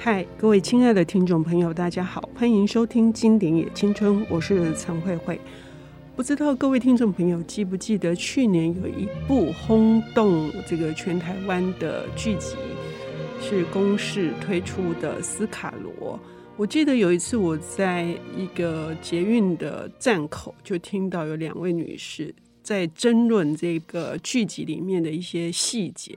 嗨，各位亲爱的听众朋友，大家好，欢迎收听《经典也青春》，我是陈慧慧。不知道各位听众朋友记不记得，去年有一部轰动这个全台湾的剧集，是公视推出的《斯卡罗》。我记得有一次我在一个捷运的站口，就听到有两位女士在争论这个剧集里面的一些细节。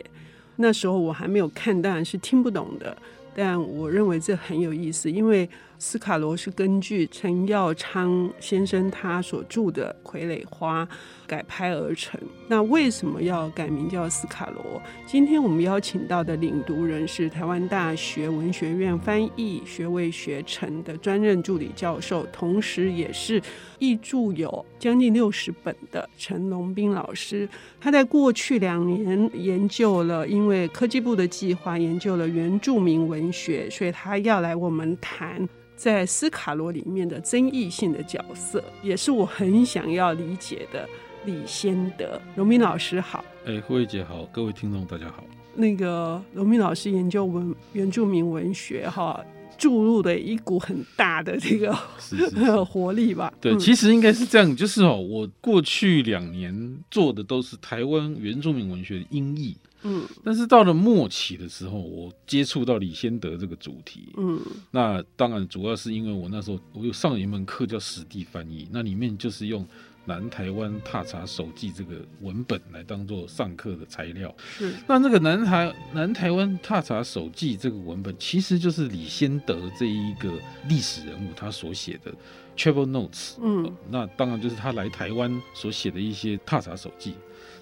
那时候我还没有看，当然是听不懂的。但我认为这很有意思，因为斯卡罗是根据陈耀昌先生他所著的《傀儡花》改拍而成。那为什么要改名叫斯卡罗？今天我们邀请到的领读人是台湾大学文学院翻译学位学程的专任助理教授，同时也是译著有将近六十本的陈龙斌老师。他在过去两年研究了，因为科技部的计划研究了原住民文学，所以他要来我们谈 在斯卡罗里面的争议性的角色，也是我很想要理解的。李先德。荣明老师好。哎，慧慧姐好，各位听众大家好。那个荣明老师研究文原住民文学哈，注入的一股很大的这个 活力吧？对，嗯、其实应该是这样，就是哦，我过去两年做的都是台湾原住民文学的音译，嗯，但是到了末期的时候，我接触到李先德这个主题，嗯，那当然主要是因为我那时候我有上了一门课叫史地翻译，那里面就是用。南台湾踏查手记这个文本来当做上课的材料，是。那这个南台南台湾踏查手记这个文本，其实就是李先德这一个历史人物他所写的 travel notes，嗯，那当然就是他来台湾所写的一些踏查手记。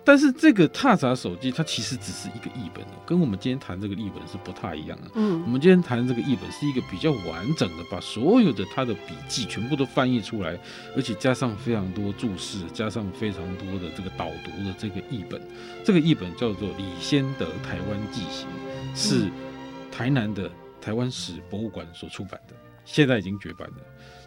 但是这个踏查手机，它其实只是一个译本，跟我们今天谈这个译本是不太一样的。嗯，我们今天谈这个译本是一个比较完整的，把所有的他的笔记全部都翻译出来，而且加上非常多注释，加上非常多的这个导读的这个译本。这个译本叫做《李先德台湾纪行》，是台南的台湾史博物馆所出版的，现在已经绝版了。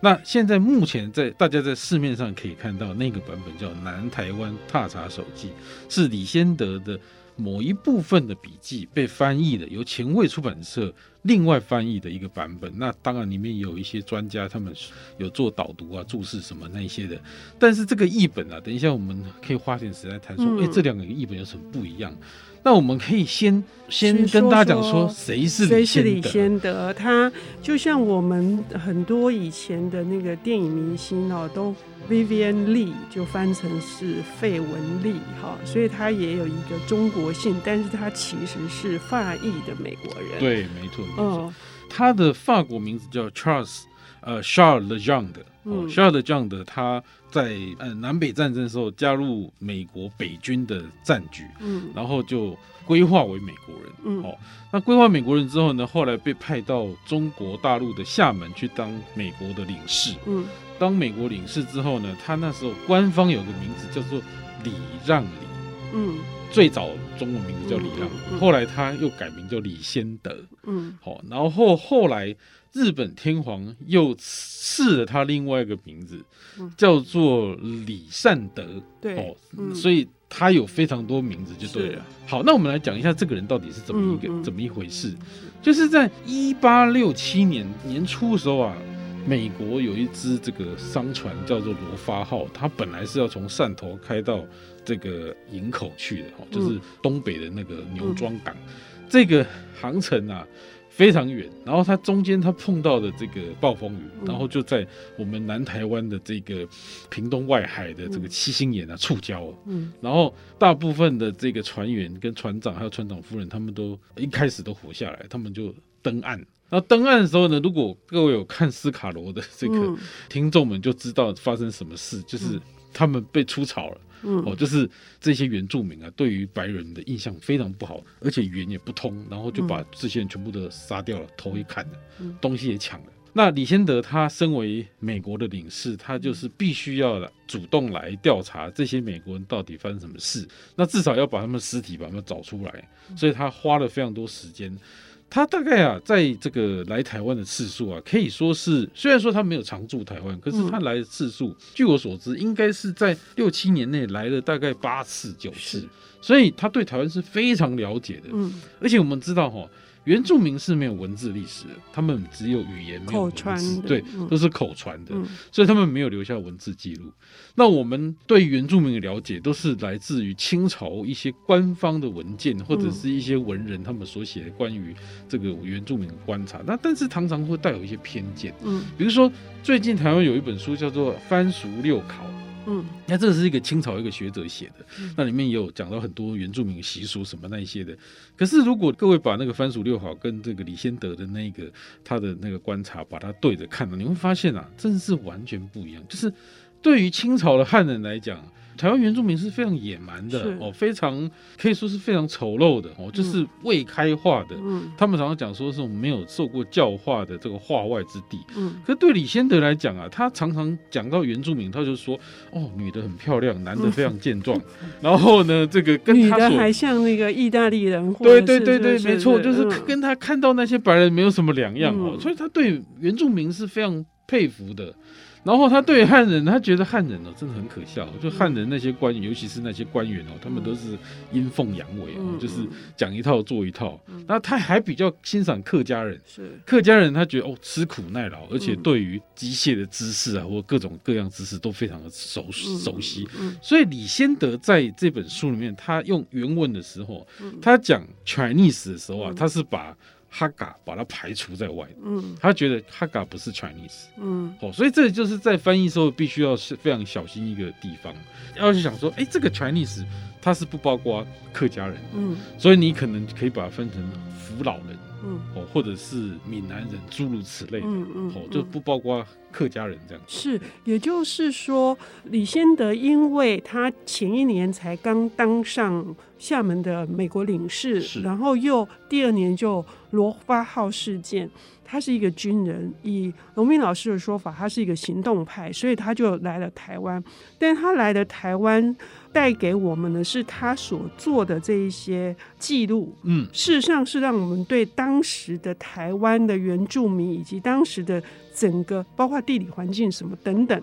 那现在目前在大家在市面上可以看到那个版本叫《南台湾踏查手记》，是李先德的某一部分的笔记被翻译的，由前卫出版社另外翻译的一个版本。那当然里面有一些专家他们有做导读啊、注释什么那些的。但是这个译本啊，等一下我们可以花点时间谈说，哎、嗯，这两个译本有什么不一样？那我们可以先先跟大家讲说，谁是谁是李先德？他就像我们很多以前的那个电影明星哦，都 Vivian Lee 就翻成是费雯丽哈，所以他也有一个中国姓，但是他其实是法裔的美国人。对，没错，没错。他的法国名字叫 Charles，呃，Charles Lejeune 的。哦，Charles Lejeune 的他在呃南北战争的时候加入美国北军的战局，嗯，然后就规划为美国人，嗯，哦，那规划美国人之后呢，后来被派到中国大陆的厦门去当美国的领事，嗯，当美国领事之后呢，他那时候官方有个名字叫做李让礼，嗯，最早中文名字叫李让后来他又改名叫李先德，嗯，好，然后后来。日本天皇又赐了他另外一个名字，叫做李善德。对，哦，所以他有非常多名字，就对了。好，那我们来讲一下这个人到底是怎么一个怎么一回事。就是在一八六七年年初的时候啊，美国有一只这个商船叫做罗发号，它本来是要从汕头开到这个营口去的，哦，就是东北的那个牛庄港。这个航程啊。非常远，然后它中间它碰到的这个暴风雨，然后就在我们南台湾的这个屏东外海的这个七星岩啊触礁了。嗯，然后大部分的这个船员跟船长还有船长夫人，他们都一开始都活下来，他们就登岸。然后登岸的时候呢，如果各位有看斯卡罗的这个听众们就知道发生什么事，就是他们被出草了。嗯，哦，就是这些原住民啊，对于白人的印象非常不好，而且语言也不通，然后就把这些人全部都杀掉了，头也砍了，东西也抢了。那李先德他身为美国的领事，他就是必须要主动来调查这些美国人到底发生什么事，那至少要把他们尸体把他们找出来，所以他花了非常多时间。他大概啊，在这个来台湾的次数啊，可以说是虽然说他没有常驻台湾，可是他来的次数，嗯、据我所知，应该是在六七年内来了大概八次九次，所以他对台湾是非常了解的。嗯，而且我们知道哈，原住民是没有文字历史的，他们只有语言没有文字，口传的，对，嗯、都是口传的，嗯、所以他们没有留下文字记录。那我们对原住民的了解都是来自于清朝一些官方的文件，或者是一些文人他们所写的关于这个原住民的观察。那但是常常会带有一些偏见，嗯，比如说最近台湾有一本书叫做《番俗六考》。嗯，那这个是一个清朝一个学者写的，那里面也有讲到很多原住民习俗什么那一些的。可是如果各位把那个番薯六号跟这个李先德的那个他的那个观察，把它对着看了，你会发现啊，真的是完全不一样。就是对于清朝的汉人来讲。台湾原住民是非常野蛮的哦，非常可以说是非常丑陋的哦，就是未开化的。嗯，他们常常讲说是我们没有受过教化的这个化外之地。嗯，可是对李先德来讲啊，他常常讲到原住民，他就说哦，女的很漂亮，男的非常健壮。然后呢，这个跟他说还像那个意大利人。对对对对，没错，就是跟他看到那些白人没有什么两样哦，所以他对原住民是非常佩服的。然后他对汉人，他觉得汉人哦真的很可笑，就汉人那些官员，尤其是那些官员哦，他们都是阴奉阳违哦，就是讲一套做一套。那他还比较欣赏客家人，是客家人，他觉得哦吃苦耐劳，而且对于机械的知识啊，或各种各样知识都非常的熟熟悉。所以李先德在这本书里面，他用原文的时候，他讲 Chinese 的时候啊，他是把。哈嘎把它排除在外，嗯，他觉得哈嘎不是 Chinese，嗯，哦，所以这就是在翻译时候必须要是非常小心一个地方，要去想说，哎，这个 Chinese 它是不包括客家人，嗯，所以你可能可以把它分成福佬人。嗯，哦，或者是闽南人，诸如此类的，嗯嗯，哦，就不包括客家人这样。是，也就是说，李先德因为他前一年才刚当上厦门的美国领事，是。然后又第二年就罗发号事件，他是一个军人，以荣斌老师的说法，他是一个行动派，所以他就来了台湾，但他来的台湾。带给我们的是他所做的这一些记录，嗯，事实上是让我们对当时的台湾的原住民以及当时的整个包括地理环境什么等等，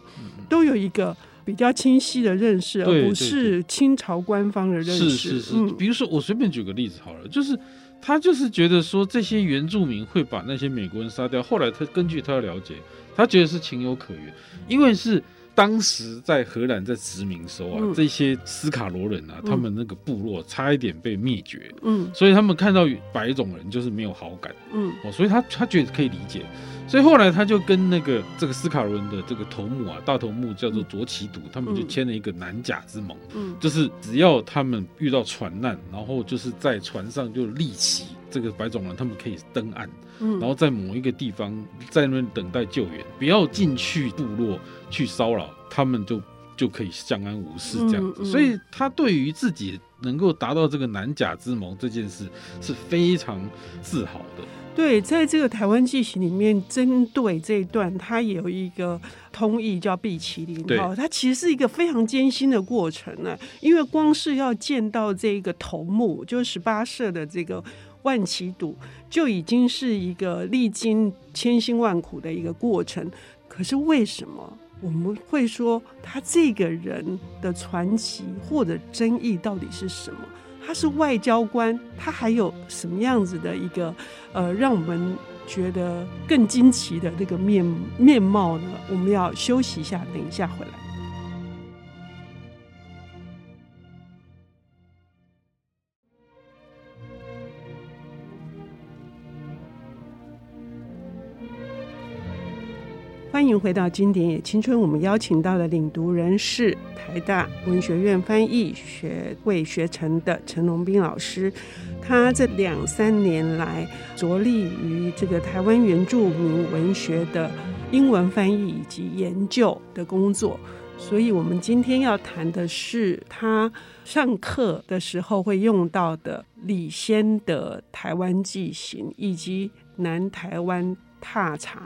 都有一个比较清晰的认识，而不是清朝官方的认识。是是是，比如说我随便举个例子好了，就是他就是觉得说这些原住民会把那些美国人杀掉，后来他根据他的了解，他觉得是情有可原，因为是。当时在荷兰在殖民的时候啊，嗯、这些斯卡罗人啊，嗯、他们那个部落差一点被灭绝，嗯，所以他们看到白种人就是没有好感，嗯，哦，所以他他觉得可以理解，所以后来他就跟那个这个斯卡罗人的这个头目啊，大头目叫做卓奇笃，他们就签了一个南甲之盟，嗯，就是只要他们遇到船难，然后就是在船上就立旗，这个白种人他们可以登岸。然后在某一个地方在那边等待救援，不要进去部落去骚扰，他们就就可以相安无事这样子。所以他对于自己能够达到这个南甲之盟这件事是非常自豪的。对，在这个《台湾纪行》里面，针对这一段，他也有一个通译叫毕麒麟。对，它其实是一个非常艰辛的过程呢，因为光是要见到这个头目，就是十八社的这个。万祈笃就已经是一个历经千辛万苦的一个过程，可是为什么我们会说他这个人的传奇或者争议到底是什么？他是外交官，他还有什么样子的一个呃，让我们觉得更惊奇的那个面面貌呢？我们要休息一下，等一下回来。欢迎回到《经典也青春》，我们邀请到的领读人是台大文学院翻译学位学成的陈龙斌老师。他这两三年来着力于这个台湾原住民文学的英文翻译以及研究的工作，所以我们今天要谈的是他上课的时候会用到的李先的台湾纪行以及南台湾踏查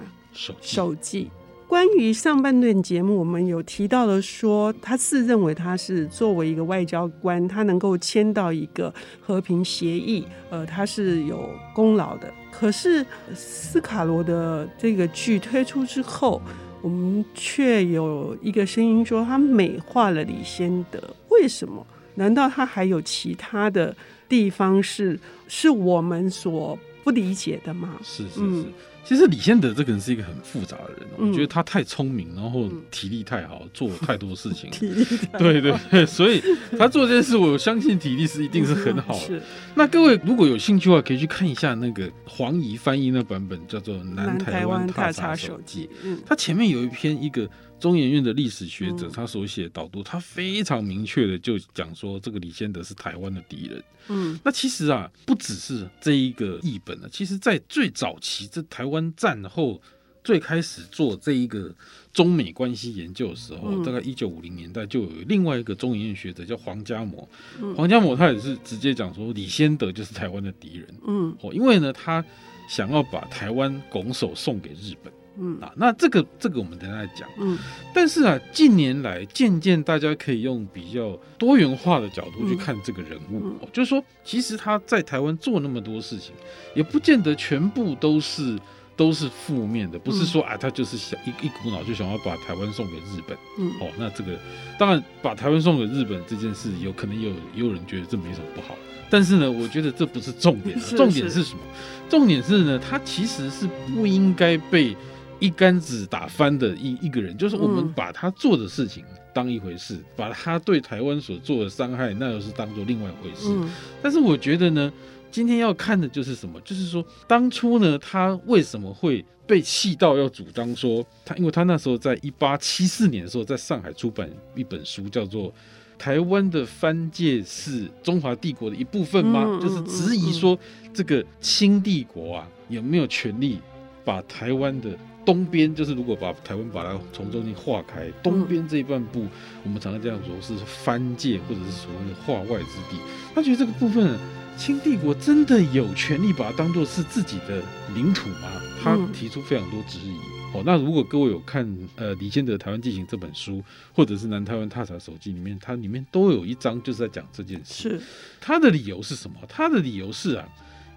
手记。关于上半段节目，我们有提到了说，他自认为他是作为一个外交官，他能够签到一个和平协议，呃，他是有功劳的。可是斯卡罗的这个剧推出之后，我们却有一个声音说，他美化了李先德。为什么？难道他还有其他的地方是是我们所不理解的吗。是是是。嗯其实李先德这个人是一个很复杂的人，嗯、我觉得他太聪明，然后体力太好，嗯、做太多事情。体力。对对对，所以他做这件事，我相信体力是一定是很好的。是。那各位如果有兴趣的话，可以去看一下那个黄怡翻译那版本，叫做《南台湾踏查手记》。嗯。他前面有一篇一个。中研院的历史学者，他所写的导读，他非常明确的就讲说，这个李先德是台湾的敌人。嗯，那其实啊，不只是这一个译本呢，其实在最早期，这台湾战后最开始做这一个中美关系研究的时候，大概一九五零年代，就有另外一个中研院学者叫黄家模。黄家模他也是直接讲说，李先德就是台湾的敌人。嗯，哦，因为呢，他想要把台湾拱手送给日本。嗯啊，那这个这个我们等下来讲。嗯，但是啊，近年来渐渐大家可以用比较多元化的角度去看这个人物，嗯嗯、就是说，其实他在台湾做那么多事情，也不见得全部都是都是负面的，不是说啊，他就是想一一股脑就想要把台湾送给日本。嗯，哦，那这个当然把台湾送给日本这件事，有可能有也有人觉得这没什么不好，但是呢，我觉得这不是重点，重点是什么？重点是呢，他其实是不应该被。一竿子打翻的一一个人，就是我们把他做的事情当一回事，嗯、把他对台湾所做的伤害，那又是当做另外一回事。嗯、但是我觉得呢，今天要看的就是什么？就是说，当初呢，他为什么会被气到要主张说他？因为他那时候在一八七四年的时候，在上海出版一本书，叫做《台湾的藩界是中华帝国的一部分吗？》嗯、就是质疑说这个清帝国啊有没有权利把台湾的。东边就是如果把台湾把它从中间划开，东边这一半部，我们常常这样说，是藩界或者是所谓的化外之地。他觉得这个部分，清帝国真的有权利把它当做是自己的领土吗？他提出非常多质疑。哦，那如果各位有看呃李先德《台湾纪行》这本书，或者是《南台湾踏查手记》里面，它里面都有一章就是在讲这件事。是他的理由是什么？他的理由是啊，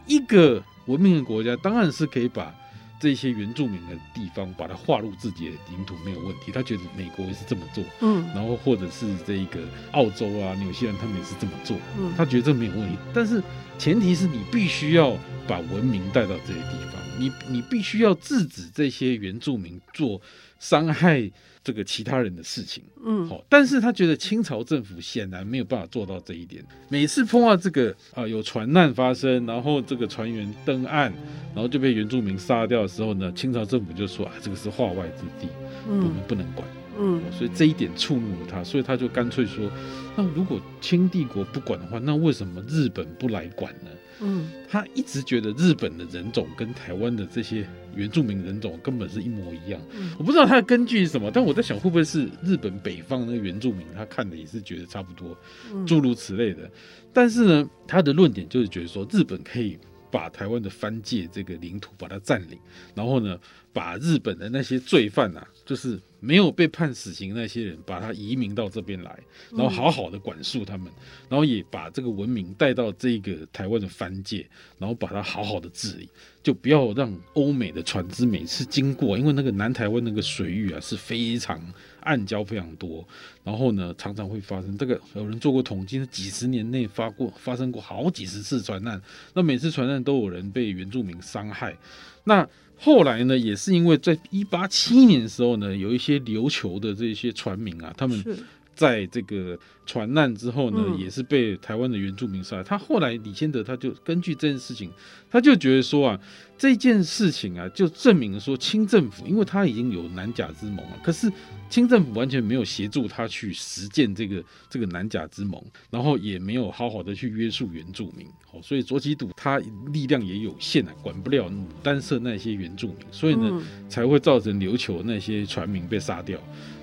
一个文明的国家当然是可以把。这些原住民的地方，把它划入自己的领土没有问题。他觉得美国也是这么做，嗯，然后或者是这个澳洲啊、纽西兰，他们也是这么做，嗯，他觉得这没有问题。但是前提是你必须要把文明带到这些地方，你你必须要制止这些原住民做伤害。这个其他人的事情，嗯，好，但是他觉得清朝政府显然没有办法做到这一点。每次碰到这个啊、呃，有船难发生，然后这个船员登岸，然后就被原住民杀掉的时候呢，清朝政府就说啊，这个是化外之地，我们不能管，嗯，所以这一点触怒了他，所以他就干脆说，那如果清帝国不管的话，那为什么日本不来管呢？嗯，他一直觉得日本的人种跟台湾的这些原住民人种根本是一模一样。嗯，我不知道他的根据是什么，但我在想会不会是日本北方那个原住民，他看的也是觉得差不多，诸如此类的。但是呢，他的论点就是觉得说日本可以把台湾的藩界这个领土把它占领，然后呢，把日本的那些罪犯啊，就是。没有被判死刑那些人，把他移民到这边来，然后好好的管束他们，然后也把这个文明带到这个台湾的藩界，然后把它好好的治理，就不要让欧美的船只每次经过，因为那个南台湾那个水域啊是非常暗礁非常多，然后呢常常会发生这个，有人做过统计，几十年内发过发生过好几十次船难，那每次船难都有人被原住民伤害，那。后来呢，也是因为在一八七一年的时候呢，有一些琉球的这些船民啊，他们在这个船难之后呢，也是被台湾的原住民杀。他后来李先德他就根据这件事情，他就觉得说啊，这件事情啊，就证明说清政府，因为他已经有南甲之盟了，可是。清政府完全没有协助他去实践这个这个南甲之盟，然后也没有好好的去约束原住民，好，所以左起笃他力量也有限啊，管不了牡丹社那些原住民，所以呢才会造成琉球那些船民被杀掉。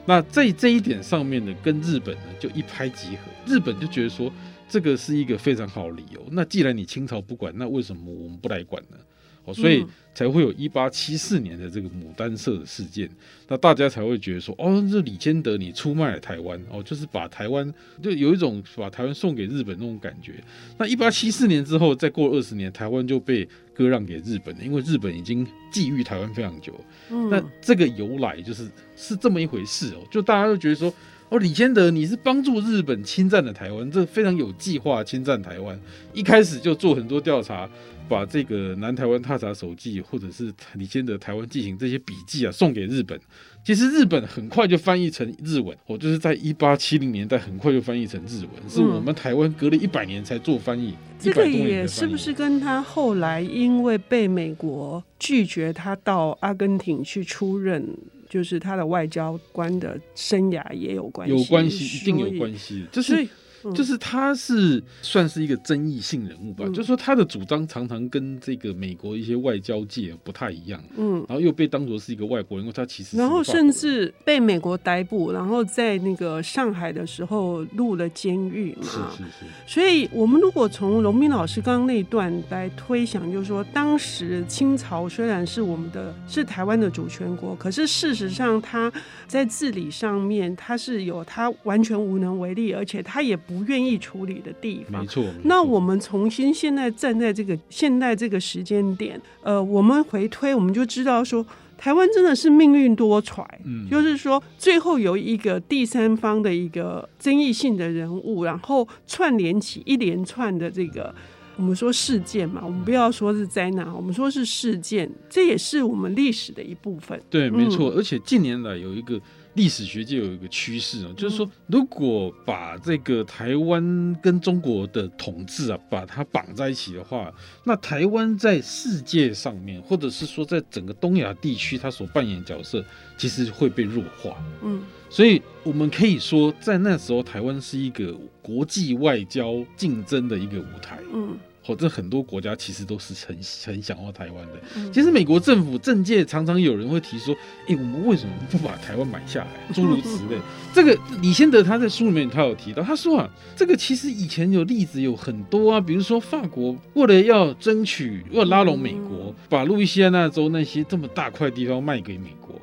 那在这一点上面呢，跟日本呢就一拍即合，日本就觉得说这个是一个非常好的理由。那既然你清朝不管，那为什么我们不来管呢？哦，所以才会有一八七四年的这个牡丹社的事件，那大家才会觉得说，哦，这李先德你出卖了台湾，哦，就是把台湾就有一种把台湾送给日本那种感觉。那一八七四年之后，再过二十年，台湾就被割让给日本了，因为日本已经觊觎台湾非常久。嗯，那这个由来就是是这么一回事哦，就大家都觉得说。哦，李先德，你是帮助日本侵占了台湾，这非常有计划侵占台湾。一开始就做很多调查，把这个南台湾踏查手记，或者是李先德台湾纪行这些笔记啊，送给日本。其实日本很快就翻译成日文，我就是在一八七零年代很快就翻译成日文，是我们台湾隔了一百年才做翻译。这个也是不是跟他后来因为被美国拒绝他到阿根廷去出任，就是他的外交官的生涯也有关系？有关系，一定有关系。就是。就是他是算是一个争议性人物吧，嗯、就是说他的主张常常跟这个美国一些外交界不太一样，嗯，然后又被当作是一个外国人，因为他其实然后甚至被美国逮捕，然后在那个上海的时候入了监狱嘛，是是是。所以我们如果从荣斌老师刚刚那一段来推想，就是说当时清朝虽然是我们的是台湾的主权国，可是事实上他在治理上面他是有他完全无能为力，而且他也不。不愿意处理的地方，没错。那我们重新现在站在这个现在这个时间点，呃，我们回推，我们就知道说，台湾真的是命运多舛。嗯，就是说，最后有一个第三方的一个争议性的人物，然后串联起一连串的这个我们说事件嘛，我们不要说是灾难，我们说是事件，这也是我们历史的一部分。对，没错。嗯，而且近年来有一个。历史学界有一个趋势啊，就是说，如果把这个台湾跟中国的统治啊，把它绑在一起的话，那台湾在世界上面，或者是说在整个东亚地区，它所扮演角色，其实会被弱化。嗯，所以我们可以说，在那时候，台湾是一个国际外交竞争的一个舞台。嗯。或者很多国家其实都是很很想要台湾的。其实美国政府政界常常有人会提说：“哎，我们为什么不把台湾买下来？”诸如此类。这个李先德他在书里面他有提到，他说啊，这个其实以前有例子有很多啊，比如说法国为了要争取要拉拢美国，把路易斯安那州那些这么大块地方卖给美国，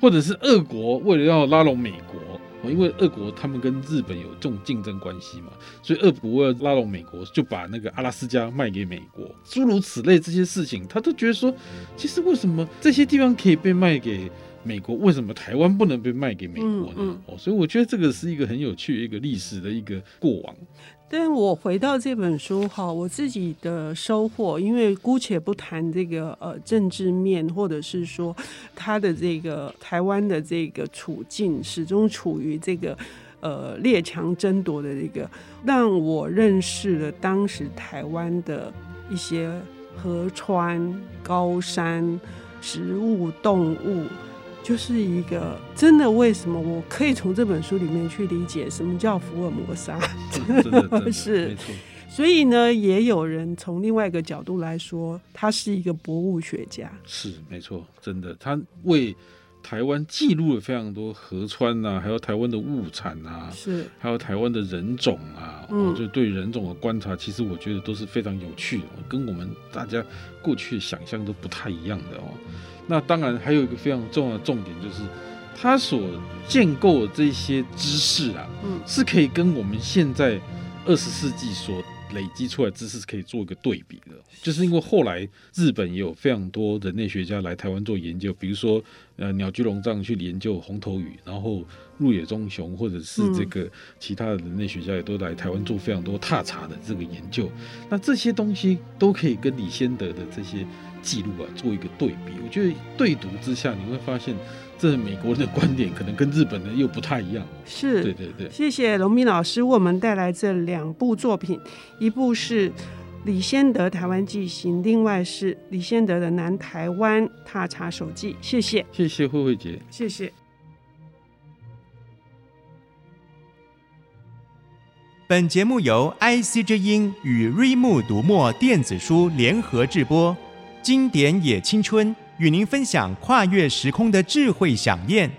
或者是俄国为了要拉拢美国。因为俄国他们跟日本有这种竞争关系嘛，所以俄国为了拉拢美国，就把那个阿拉斯加卖给美国，诸如此类这些事情，他都觉得说，其实为什么这些地方可以被卖给美国，为什么台湾不能被卖给美国呢？哦、所以我觉得这个是一个很有趣的一个历史的一个过往。但我回到这本书哈，我自己的收获，因为姑且不谈这个呃政治面，或者是说他的这个台湾的这个处境，始终处于这个呃列强争夺的这个，让我认识了当时台湾的一些河川、高山、植物、动物。就是一个真的，为什么我可以从这本书里面去理解什么叫福尔摩沙？真的 是。所以呢，也有人从另外一个角度来说，他是一个博物学家。是，没错，真的，他为台湾记录了非常多河川啊，还有台湾的物产啊，是，还有台湾的人种啊，嗯，就对人种的观察，其实我觉得都是非常有趣的，跟我们大家过去想象都不太一样的哦。那当然，还有一个非常重要的重点，就是他所建构的这些知识啊，嗯，是可以跟我们现在二十世纪所累积出来知识是可以做一个对比的。就是因为后来日本也有非常多人类学家来台湾做研究，比如说呃鸟居龙藏去研究红头鱼，然后入野忠雄或者是这个其他的人类学家也都来台湾做非常多踏查的这个研究。那这些东西都可以跟李先德的这些。记录啊，做一个对比，我觉得对读之下，你会发现，这美国人的观点可能跟日本人又不太一样。是，对对对。谢谢龙斌老师为我们带来这两部作品，一部是李先德台湾纪行，另外是李先德的南台湾踏查手记。谢谢，谢谢慧慧姐，谢谢。本节目由 IC 之音与瑞木读墨电子书联合制播。经典也青春，与您分享跨越时空的智慧想念。